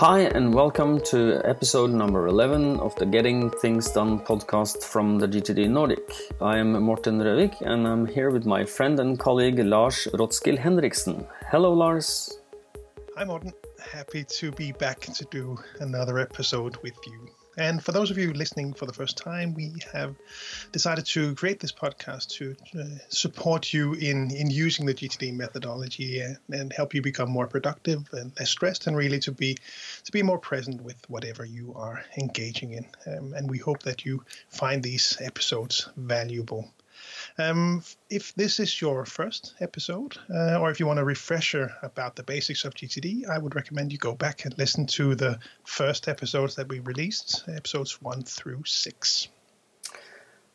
Hi, and welcome to episode number 11 of the Getting Things Done podcast from the GTD Nordic. I am Morten Røvik, and I'm here with my friend and colleague Lars Rotskill Henriksen. Hello, Lars. Hi, Morten. Happy to be back to do another episode with you. And for those of you listening for the first time, we have decided to create this podcast to uh, support you in, in using the GTD methodology and, and, help you become more productive and less stressed, and really to be to be more present with whatever you are engaging in. Um, and we hope that you find these episodes valuable. Um, if this is your first episode, uh, or if you want a refresher about the basics of GTD, I would recommend you go back and listen to the first episodes that we released, episodes one through six.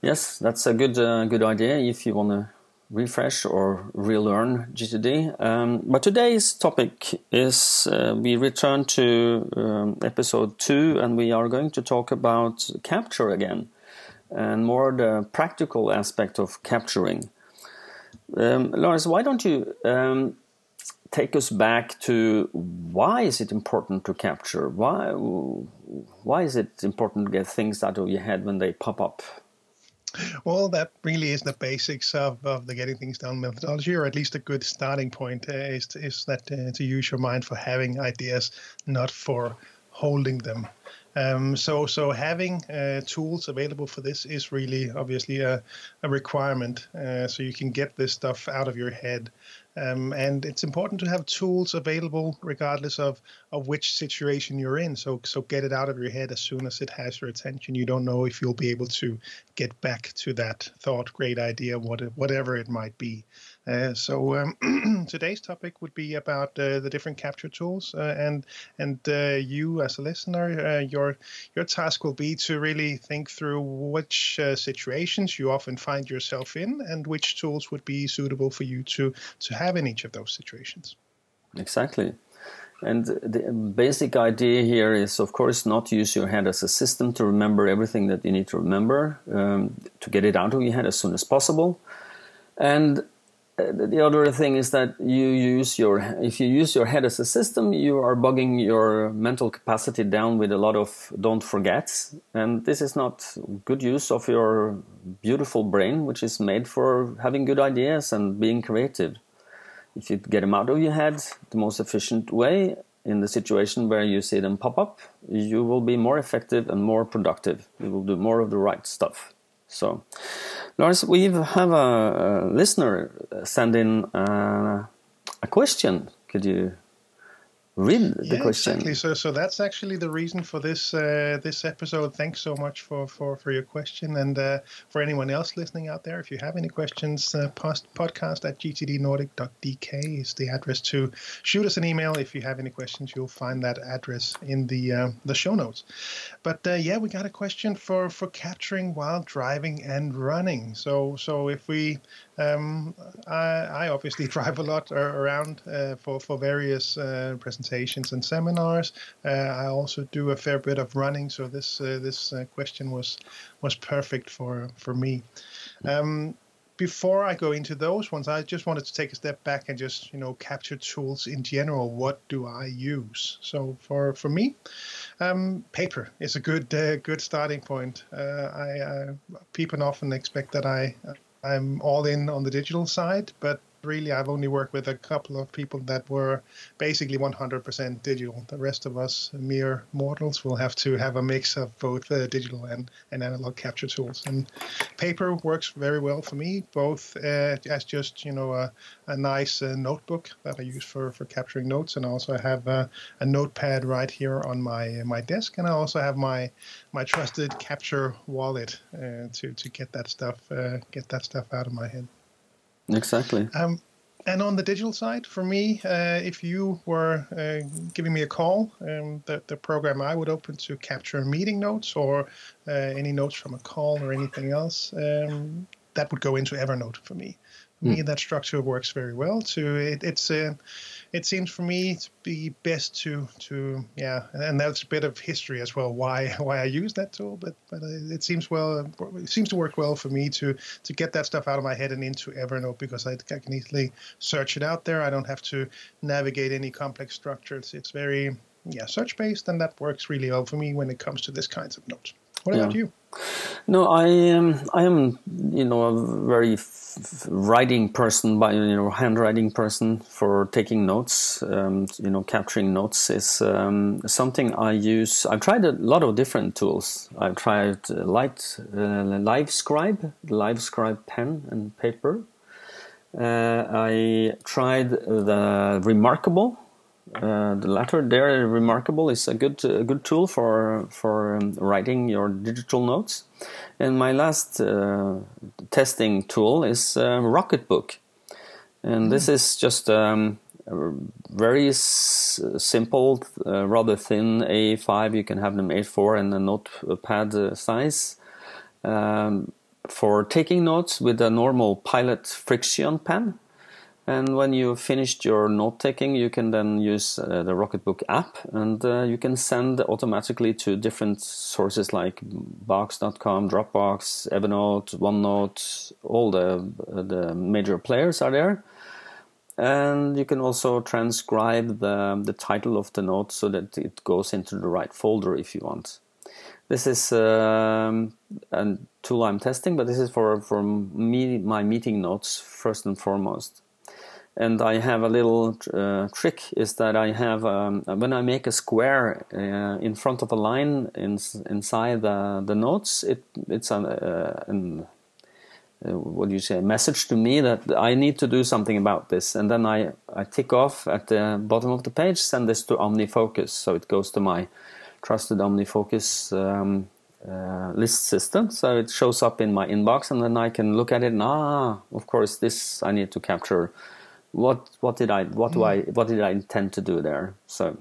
Yes, that's a good uh, good idea if you want to refresh or relearn GTD. Um, but today's topic is uh, we return to um, episode two, and we are going to talk about capture again and more the practical aspect of capturing. Um, Lawrence, why don't you um, take us back to why is it important to capture? Why why is it important to get things out of your head when they pop up? Well, that really is the basics of, of the getting things done methodology, or at least a good starting point uh, is, is that uh, to use your mind for having ideas, not for holding them. Um, so, so having uh, tools available for this is really obviously a, a requirement. Uh, so you can get this stuff out of your head, um, and it's important to have tools available regardless of of which situation you're in. So, so get it out of your head as soon as it has your attention. You don't know if you'll be able to get back to that thought, great idea, what, whatever it might be. Uh, so um, today's topic would be about uh, the different capture tools, uh, and and uh, you as a listener, uh, your your task will be to really think through which situations you often find yourself in, and which tools would be suitable for you to to have in each of those situations. Exactly. And the basic idea here is, of course, not use your head as a system to remember everything that you need to remember, um, to get it out of your head as soon as possible. And the other thing is that you use your if you use your head as a system you are bugging your mental capacity down with a lot of don't forgets. And this is not good use of your beautiful brain which is made for having good ideas and being creative. If you get them out of your head the most efficient way in the situation where you see them pop up you will be more effective and more productive. You will do more of the right stuff. So Lars, we have a, a listener send in uh, a question. Could you read the yeah, question. Exactly. So, so that's actually the reason for this uh, this episode. Thanks so much for for, for your question, and uh, for anyone else listening out there, if you have any questions, uh, post, podcast at gtdnordic.dk is the address to shoot us an email. If you have any questions, you'll find that address in the uh, the show notes. But uh, yeah, we got a question for for capturing while driving and running. So so if we um, I, I, obviously drive a lot around uh, for for various uh, presentations and seminars. Uh, I also do a fair bit of running, so this uh, this uh, question was was perfect for for me. Um, before I go into those ones, I just wanted to take a step back and just you know capture tools in general. What do I use? So for for me, um, paper is a good uh, good starting point. I people often expect that I I'm all in on the digital side, but really I've only worked with a couple of people that were basically 100% digital. The rest of us mere mortals will have to have a mix of both uh, digital and, and analog capture tools. And paper works very well for me, both uh, as just you know a, a nice uh, notebook that I use for, for capturing notes, and also I have a, a notepad right here on my my desk, and I also have my my trusted capture wallet uh, to to get that stuff uh, get that stuff out of my head. Exactly. Um, and on the digital side, for me, uh, if you were uh, giving me a call, um, the, the program I would open to capture meeting notes or uh, any notes from a call or anything else, um, that would go into Evernote for me. For mm. me, that structure works very well. To it, it's uh, it seems for me to be best to to yeah, and that's a bit of history as well why why I use that tool. But but uh, it seems well it seems to work well for me to to get that stuff out of my head and into Evernote because I, I can easily search it out there. I don't have to navigate any complex structures. It's very yeah search based, and that works really well for me when it comes to this kinds of notes. What yeah. about you? No, I am. I am, you know, a very writing person, by you know, handwriting person for taking notes. Um, you know, capturing notes is um, something I use. I've tried a lot of different tools. I've tried uh, Light, uh, LiveScribe, LiveScribe pen and paper. Uh, I tried the Remarkable uh, the latter there, remarkable, is a good a good tool for for um, writing your digital notes. And my last uh, testing tool is uh, Rocketbook, and mm. this is just um, a very s- simple, uh, rather thin A5. You can have them A4 and a notepad uh, size. Um, for taking notes with a normal Pilot Friction pen, and when you've finished your note taking, you can then use uh, the Rocketbook app and uh, you can send automatically to different sources like Box.com, Dropbox, Evernote, OneNote, all the, the major players are there. And you can also transcribe the, the title of the note so that it goes into the right folder if you want. This is um, a tool I'm testing, but this is for, for me, my meeting notes first and foremost and I have a little uh, trick is that I have um, when I make a square uh, in front of a line in, inside the, the notes it it's an, uh, an uh, what do you say a message to me that I need to do something about this. And then I, I tick off at the bottom of the page send this to OmniFocus. So it goes to my trusted OmniFocus um, uh, list system. So it shows up in my inbox and then I can look at it and ah of course this I need to capture what what did I what do I what did I intend to do there? So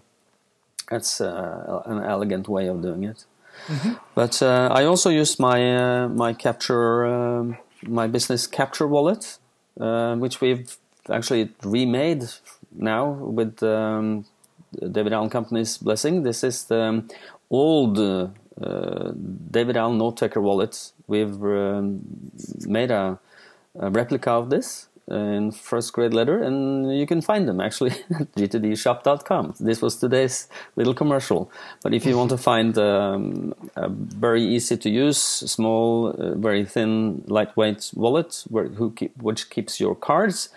that's uh, an elegant way of doing it. Mm-hmm. But uh, I also use my uh, my capture um, my business capture wallet, uh, which we've actually remade now with um, David Allen Company's blessing. This is the um, old uh, David Allen Note Taker wallet. We've um, made a, a replica of this in first grade letter, and you can find them actually at gtdshop.com. This was today's little commercial. But if you want to find um, a very easy to use, small, uh, very thin, lightweight wallet where, keep, which keeps your cards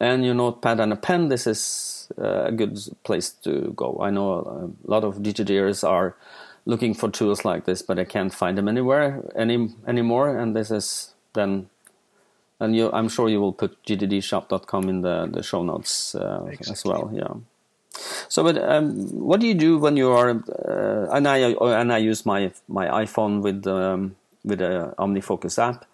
and your notepad and a pen, this is uh, a good place to go. I know a lot of GTDers are looking for tools like this, but I can't find them anywhere any anymore, and this is then and you, I'm sure you will put gtdshop.com in the, the show notes uh, exactly. as well. Yeah. So, but um, what do you do when you are? Uh, and I and I use my my iPhone with um, with the OmniFocus app.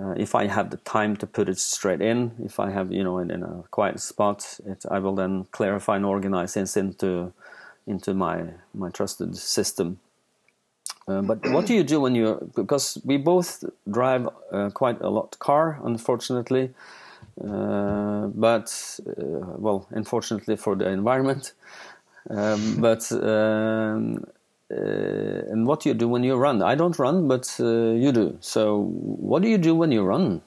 Uh, if I have the time to put it straight in, if I have you know in, in a quiet spot, it, I will then clarify and organize this into into my my trusted system. Uh, but what do you do when you because we both drive uh, quite a lot car, unfortunately. Uh, but uh, well, unfortunately for the environment. Um, but um, uh, and what do you do when you run? I don't run, but you do. So what do you do when you run?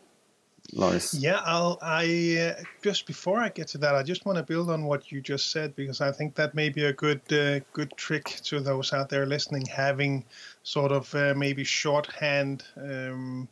Yeah, I'll, I uh, just before I get to that, I just want to build on what you just said because I think that may be a good uh, good trick to those out there listening, having sort of uh, maybe shorthand um,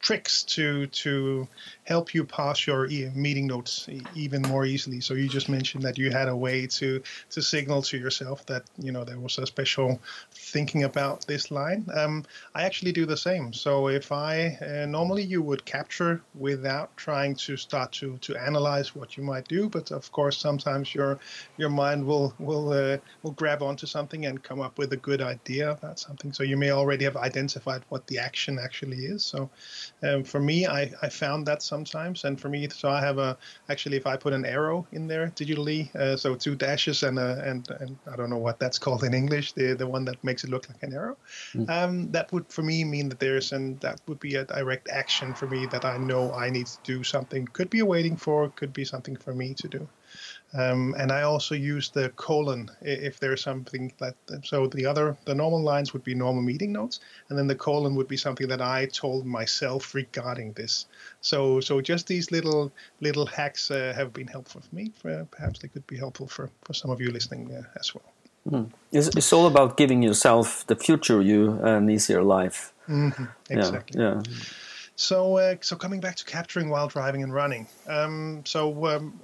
tricks to to help you pass your meeting notes even more easily. So you just mentioned that you had a way to to signal to yourself that you know there was a special thinking about this line. Um, I actually do the same. So if I uh, normally you would capture without trying to start to to analyze what you might do, but of course sometimes your your mind will will uh, will grab onto something and come up with a good idea about something. So you may already have identified what the action actually is So um, for me, I, I found that sometimes, and for me, so I have a actually if I put an arrow in there digitally, uh, so two dashes and a, and and I don't know what that's called in English, the the one that makes it look like an arrow, mm. um, that would for me mean that there's and that would be a direct action for me that I know I need to do something. Could be a waiting for, could be something for me to do. Um, and I also use the colon if there's something that so the other the normal lines would be normal meeting notes, and then the colon would be something that I told myself regarding this. So so just these little little hacks uh, have been helpful for me. For, perhaps they could be helpful for for some of you listening uh, as well. Mm. It's, it's, all about giving yourself the future you an easier life. Mm-hmm. Exactly. Yeah. yeah. So, uh, so coming back to capturing while driving and running. Um, so, um,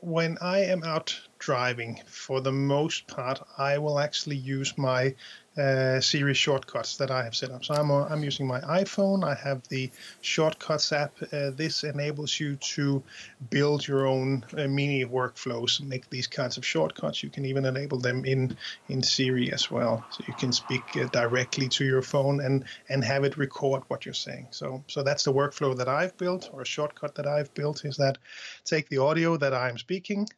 when I am out driving, for the most part, I will actually use my uh, Siri shortcuts that I have set up. So I'm, uh, I'm using my iPhone. I have the shortcuts app. Uh, this enables you to build your own uh, mini workflows, and make these kinds of shortcuts. You can even enable them in in Siri as well, so you can speak uh, directly to your phone and and have it record what you're saying. So so that's the workflow that I've built, or a shortcut that I've built is that take the audio that I'm speaking.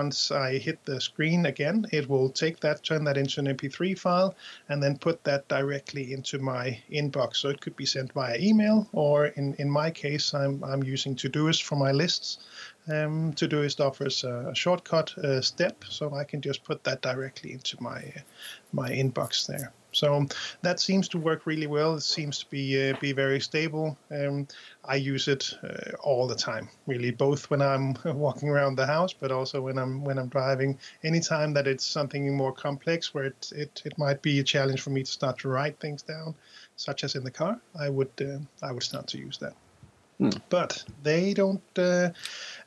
Once I hit the screen again, it will take that, turn that into an MP3 file and then put that directly into my inbox. So it could be sent via email, or in, in my case, I'm, I'm using Todoist for my lists. Um, Todoist offers a, a shortcut step, so I can just put that directly into my my inbox there. So that seems to work really well. It seems to be uh, be very stable. Um, I use it uh, all the time, really, both when I'm walking around the house, but also when I'm when I'm driving. Anytime that it's something more complex, where it it, it might be a challenge for me to start to write things down, such as in the car, I would uh, I would start to use that. Mm. But they don't. Uh,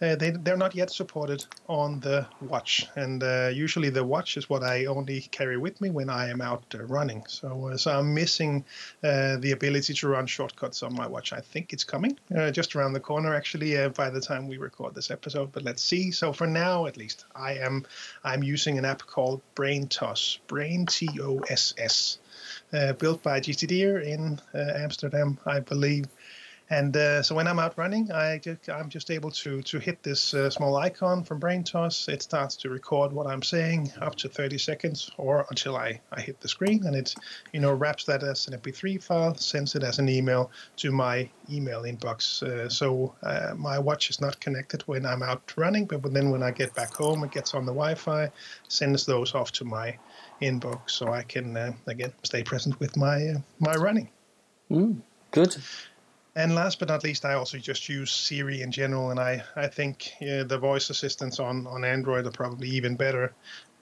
uh, they they're not yet supported on the watch, and uh, usually the watch is what I only carry with me when I am out uh, running. So uh, so I'm missing the ability to run shortcuts on my watch. I think it's coming just around the corner, actually, by the time we record this episode. But let's see. So for now, at least, I am I'm using an app called Brain Toss, Brain T O S S. built by GTD in Amsterdam, I believe. And uh, so when I'm out running, I just, I'm just able to to hit this uh, small icon from Brain Toss. It starts to record what I'm saying up to 30 seconds or until I, I hit the screen, and it you know wraps that as an MP3 file, sends it as an email to my email inbox. Uh, so uh, my watch is not connected when I'm out running, but then when I get back home, it gets on the Wi-Fi, sends those off to my inbox, so I can uh, again stay present with my uh, my running. Mm, good. And last but not least, I also just use Siri in general, and I, I think the voice assistants on, on Android are probably even better.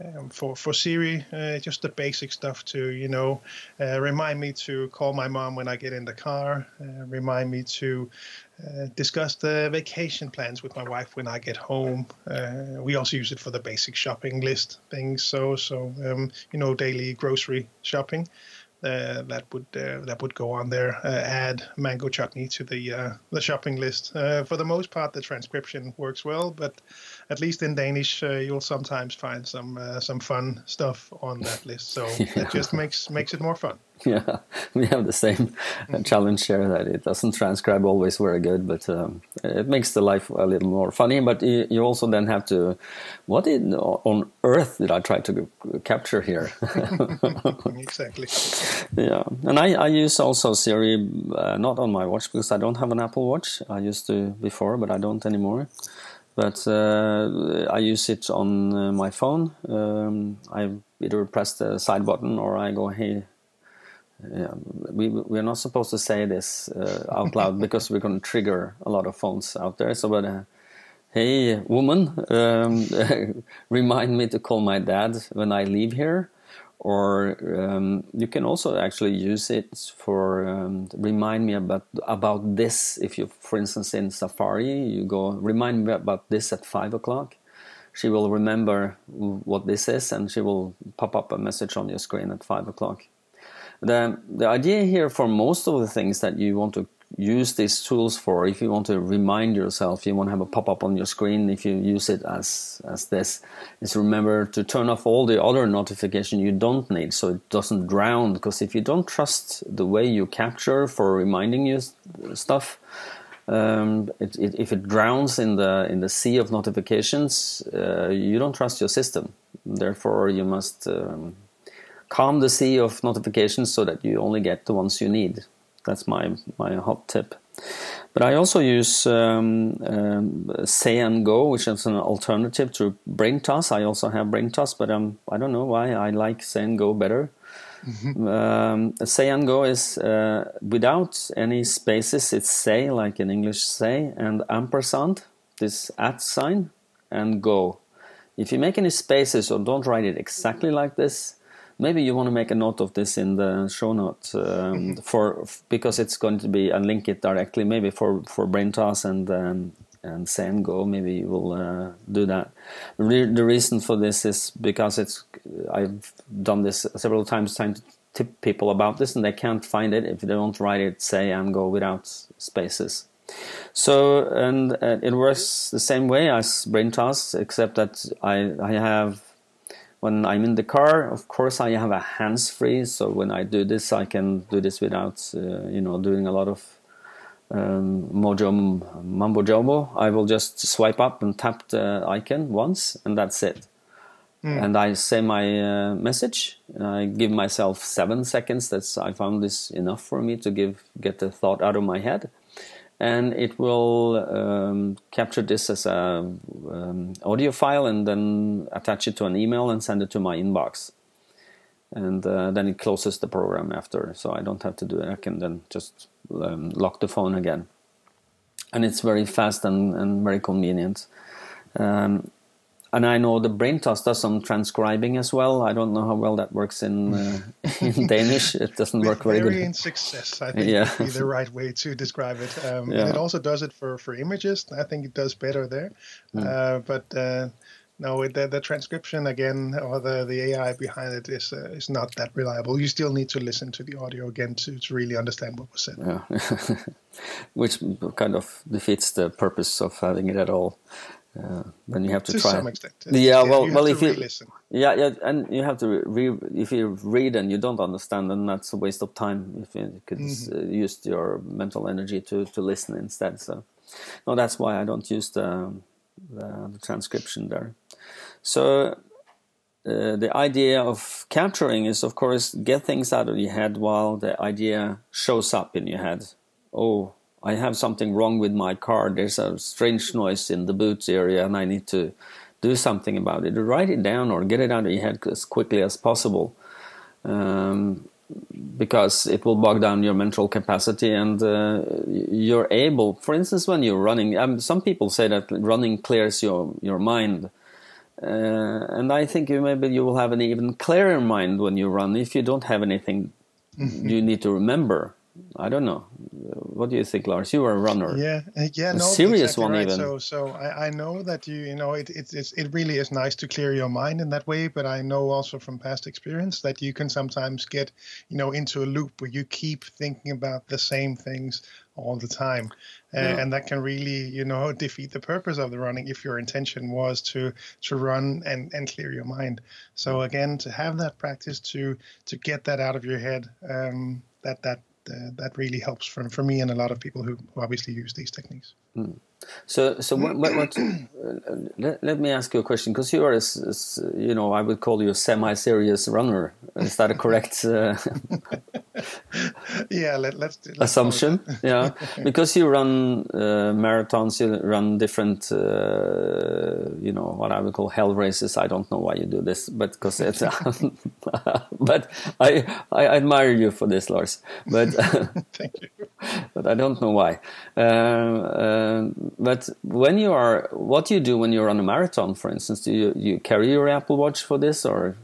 Um, for for Siri, uh, just the basic stuff to you know uh, remind me to call my mom when I get in the car, uh, remind me to uh, discuss the vacation plans with my wife when I get home. Uh, we also use it for the basic shopping list things, so so um, you know daily grocery shopping. Uh, that would uh, that would go on there. Uh, add mango chutney to the uh, the shopping list. Uh, for the most part, the transcription works well, but at least in Danish, uh, you'll sometimes find some some fun stuff on that list. So it just makes makes it more fun. Yeah, we have the same mm-hmm. challenge here that it doesn't transcribe always very good, but um, it makes the life a little more funny. But you also then have to, what in, on earth did I try to capture here? exactly. Yeah, and I, I use also Siri uh, not on my watch because I don't have an Apple Watch. I used to before, but I don't anymore. But uh, I use it on uh, my phone. Um, I either press the side button or I go, hey, yeah, we we're not supposed to say this uh, out loud because we're going to trigger a lot of phones out there. So, but uh, hey, woman, um, remind me to call my dad when I leave here. Or um, you can also actually use it for um, remind me about about this. If you, for instance, in Safari, you go remind me about this at five o'clock. She will remember what this is, and she will pop up a message on your screen at five o'clock. The, the idea here for most of the things that you want to use these tools for, if you want to remind yourself, you want to have a pop-up on your screen, if you use it as, as this, is remember to turn off all the other notification you don't need so it doesn't drown. Because if you don't trust the way you capture for reminding you stuff, um, it, it, if it drowns in the in the sea of notifications, uh, you don't trust your system. Therefore, you must um, calm the sea of notifications so that you only get the ones you need. That's my my hot tip. But I also use um, um, Say and Go, which is an alternative to Brain Toss. I also have Brain Toss, but um, I don't know why I like Say and Go better. Mm-hmm. Um, say and Go is uh, without any spaces. It's say, like in English, say, and ampersand, this at sign, and go if you make any spaces or don't write it exactly like this, maybe you want to make a note of this in the show notes um, mm-hmm. for because it's going to be and link it directly maybe for for BrainToss and um, and Say and Go maybe you will uh, do that. the reason for this is because it's I've done this several times trying to tip people about this and they can't find it if they don't write it say and go without spaces. So and uh, it works the same way as BrainToss except that I I have when I'm in the car, of course, I have a hands free. So when I do this, I can do this without, uh, you know, doing a lot of um, mojo mumbo jumbo. I will just swipe up and tap the icon once, and that's it. Mm. And I say my uh, message. I give myself seven seconds. That's I found this enough for me to give get the thought out of my head and it will um, capture this as a um, audio file and then attach it to an email and send it to my inbox. And uh, then it closes the program after so i don't have to do it. I can then just um, lock the phone again. And it's very fast and, and very convenient. Um, and I know the BrainToss does some transcribing as well. I don't know how well that works in uh, in Danish. It doesn't work very, very good. in success, I think, yeah. would be the right way to describe it. Um, yeah. And it also does it for, for images. I think it does better there. Mm. Uh, but uh, no, the, the, transcription again, or the, the AI behind it is uh, is not that reliable. You still need to listen to the audio again to, to really understand what was said. Yeah. Which kind of defeats the purpose of having it at all. Uh, then you have to, to try. some extent. Yeah, well, well, if you listen. yeah, yeah, and you have to re, if you read and you don't understand, then that's a waste of time. If you could mm-hmm. uh, use your mental energy to to listen instead. So, no, that's why I don't use the the, the transcription there. So. Uh, the idea of capturing is, of course, get things out of your head while the idea shows up in your head. Oh, I have something wrong with my car. There's a strange noise in the boots area, and I need to do something about it. Write it down or get it out of your head as quickly as possible, um, because it will bog down your mental capacity, and uh, you're able. For instance, when you're running, um, some people say that running clears your your mind. Uh, and I think you, maybe you will have an even clearer mind when you run if you don't have anything mm-hmm. you need to remember. I don't know. What do you think, Lars? You are a runner. Yeah, uh, yeah, a no, serious exactly one right. even. So, so I, I, know that you, you know, it, it, it's, it really is nice to clear your mind in that way. But I know also from past experience that you can sometimes get, you know, into a loop where you keep thinking about the same things all the time, uh, yeah. and that can really, you know, defeat the purpose of the running if your intention was to to run and and clear your mind. So again, to have that practice to to get that out of your head, um, that that that really helps for, for me and a lot of people who, who obviously use these techniques. Mm. So, so what? what, what uh, let, let, me ask you a question because you are, a, a, you know, I would call you a semi-serious runner. Is that a correct? Uh, yeah, let, us assumption. yeah, because you run uh, marathons, you run different, uh, you know, what I would call hell races. I don't know why you do this, but because it's. but I, I admire you for this, Lars. But thank you. But I don't know why. Uh, uh, but when you are, what do you do when you're on a marathon, for instance? Do you, you carry your Apple Watch for this, or?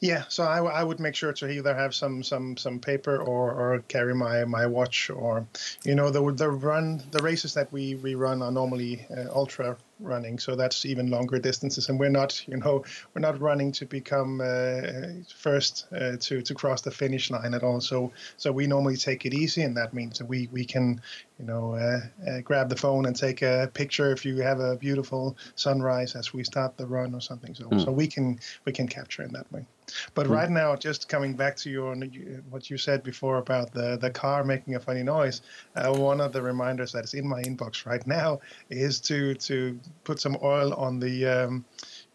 Yeah, so I, I would make sure to either have some some some paper or, or carry my, my watch or you know the the run the races that we, we run are normally uh, ultra running. So that's even longer distances. And we're not you know we're not running to become uh, first uh, to to cross the finish line at all. So so we normally take it easy and that means that we we can you know uh, uh, grab the phone and take a picture if you have a beautiful sunrise as we start the run or something. So mm. so we can we can capture in that way. But mm. right now just coming back to your what you said before about the the car making a funny noise uh, one of the reminders that is in my inbox right now is to to put some oil on the um,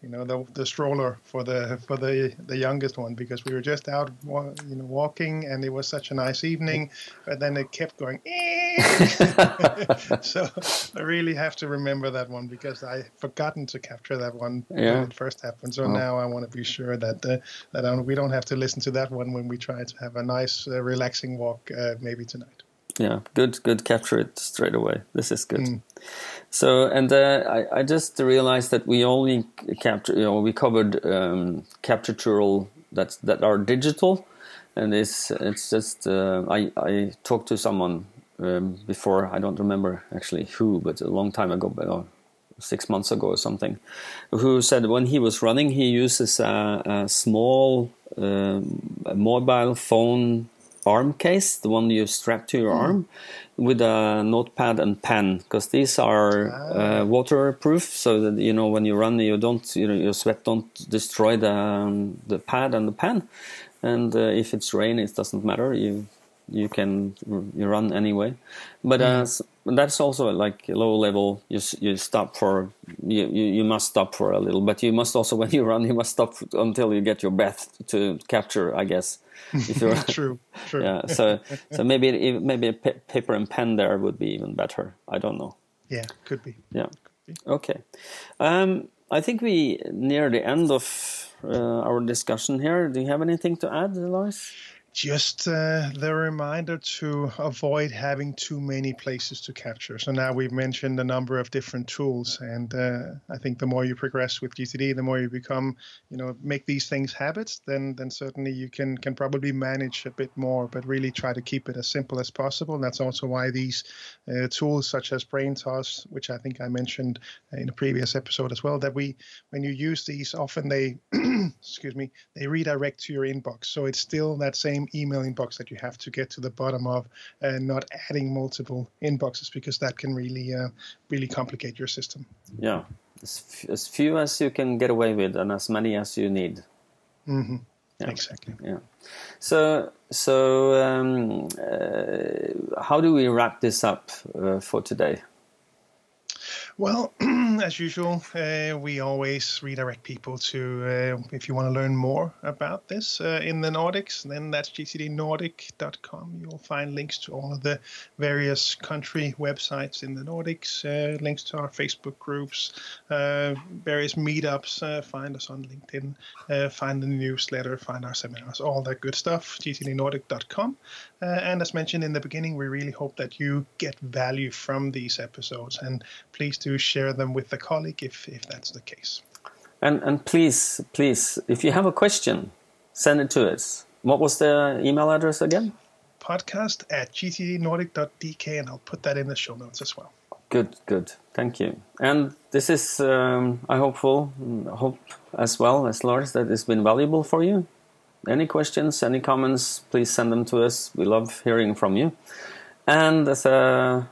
you know the, the stroller for the for the the youngest one because we were just out you know walking and it was such a nice evening but then it kept going so I really have to remember that one because I forgotten to capture that one yeah. when it first happened so oh. now I want to be sure that uh, that we don't have to listen to that one when we try to have a nice uh, relaxing walk uh, maybe tonight Yeah, good, good. Capture it straight away. This is good. Mm. So, and uh, I, I just realized that we only capture, you know, we covered um, capture tool that that are digital, and it's it's just uh, I I talked to someone um, before I don't remember actually who, but a long time ago, but, uh, six months ago or something, who said when he was running he uses a, a small uh, mobile phone arm case, the one you strap to your mm. arm, with a notepad and pen, because these are ah. uh, waterproof, so that you know when you run, you don't, you know, your sweat don't destroy the um, the pad and the pen, and uh, if it's rain, it doesn't matter. You you can you run anyway, but mm. uh, that's also like low level. You you stop for you, you you must stop for a little, but you must also when you run, you must stop until you get your breath to capture, I guess. if true, true. Yeah, so so maybe maybe a paper and pen there would be even better. I don't know. Yeah, could be. Yeah. Could be. Okay. Um, I think we near the end of uh, our discussion here. Do you have anything to add, Lars? Just uh, the reminder to avoid having too many places to capture. So now we've mentioned a number of different tools, and uh, I think the more you progress with GTD, the more you become, you know, make these things habits. Then, then certainly you can can probably manage a bit more, but really try to keep it as simple as possible. And that's also why these uh, tools such as BrainToss, which I think I mentioned in a previous episode as well, that we when you use these, often they, excuse me, they redirect to your inbox. So it's still that same same email inbox that you have to get to the bottom of, and not adding multiple inboxes because that can really uh, really complicate your system. Yeah, as, as few as you can get away with, and as many as you need. Mm-hmm. Yeah. Exactly. Yeah. So so um, uh, how do we wrap this up uh, for today? Well, as usual, uh, we always redirect people to, uh, if you want to learn more about this uh, in the Nordics, then that's gtdnordic.com. You'll find links to all of the various country websites in the Nordics, uh, links to our Facebook groups, uh, various meetups. Uh, find us on LinkedIn, find the newsletter, find our seminars, all that good stuff, gtdnordic.com. and as mentioned in the beginning, we really hope that you get value from these episodes. And please do share them with a colleague if, if that's the case. And, and please, please, if you have a question, send it to us. What was the email address again? Podcast at gtdnordic.dk, and I'll put that in the show notes as well. Good, good. Thank you. And this is, um, I hopeful, hope as well as Lars, that it's been valuable for you. Any questions, any comments, please send them to us. We love hearing from you. And as a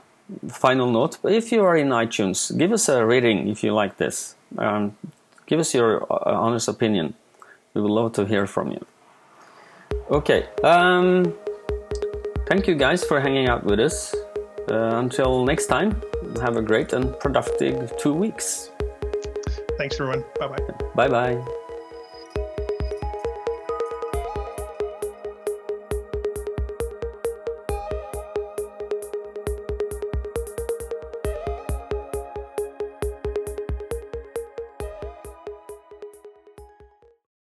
final note, if you are in iTunes, give us a rating if you like this. Um, give us your uh, honest opinion. We would love to hear from you. Okay. Um, thank you guys for hanging out with us. Uh, until next time, have a great and productive two weeks. Thanks, everyone. Bye bye. Bye bye.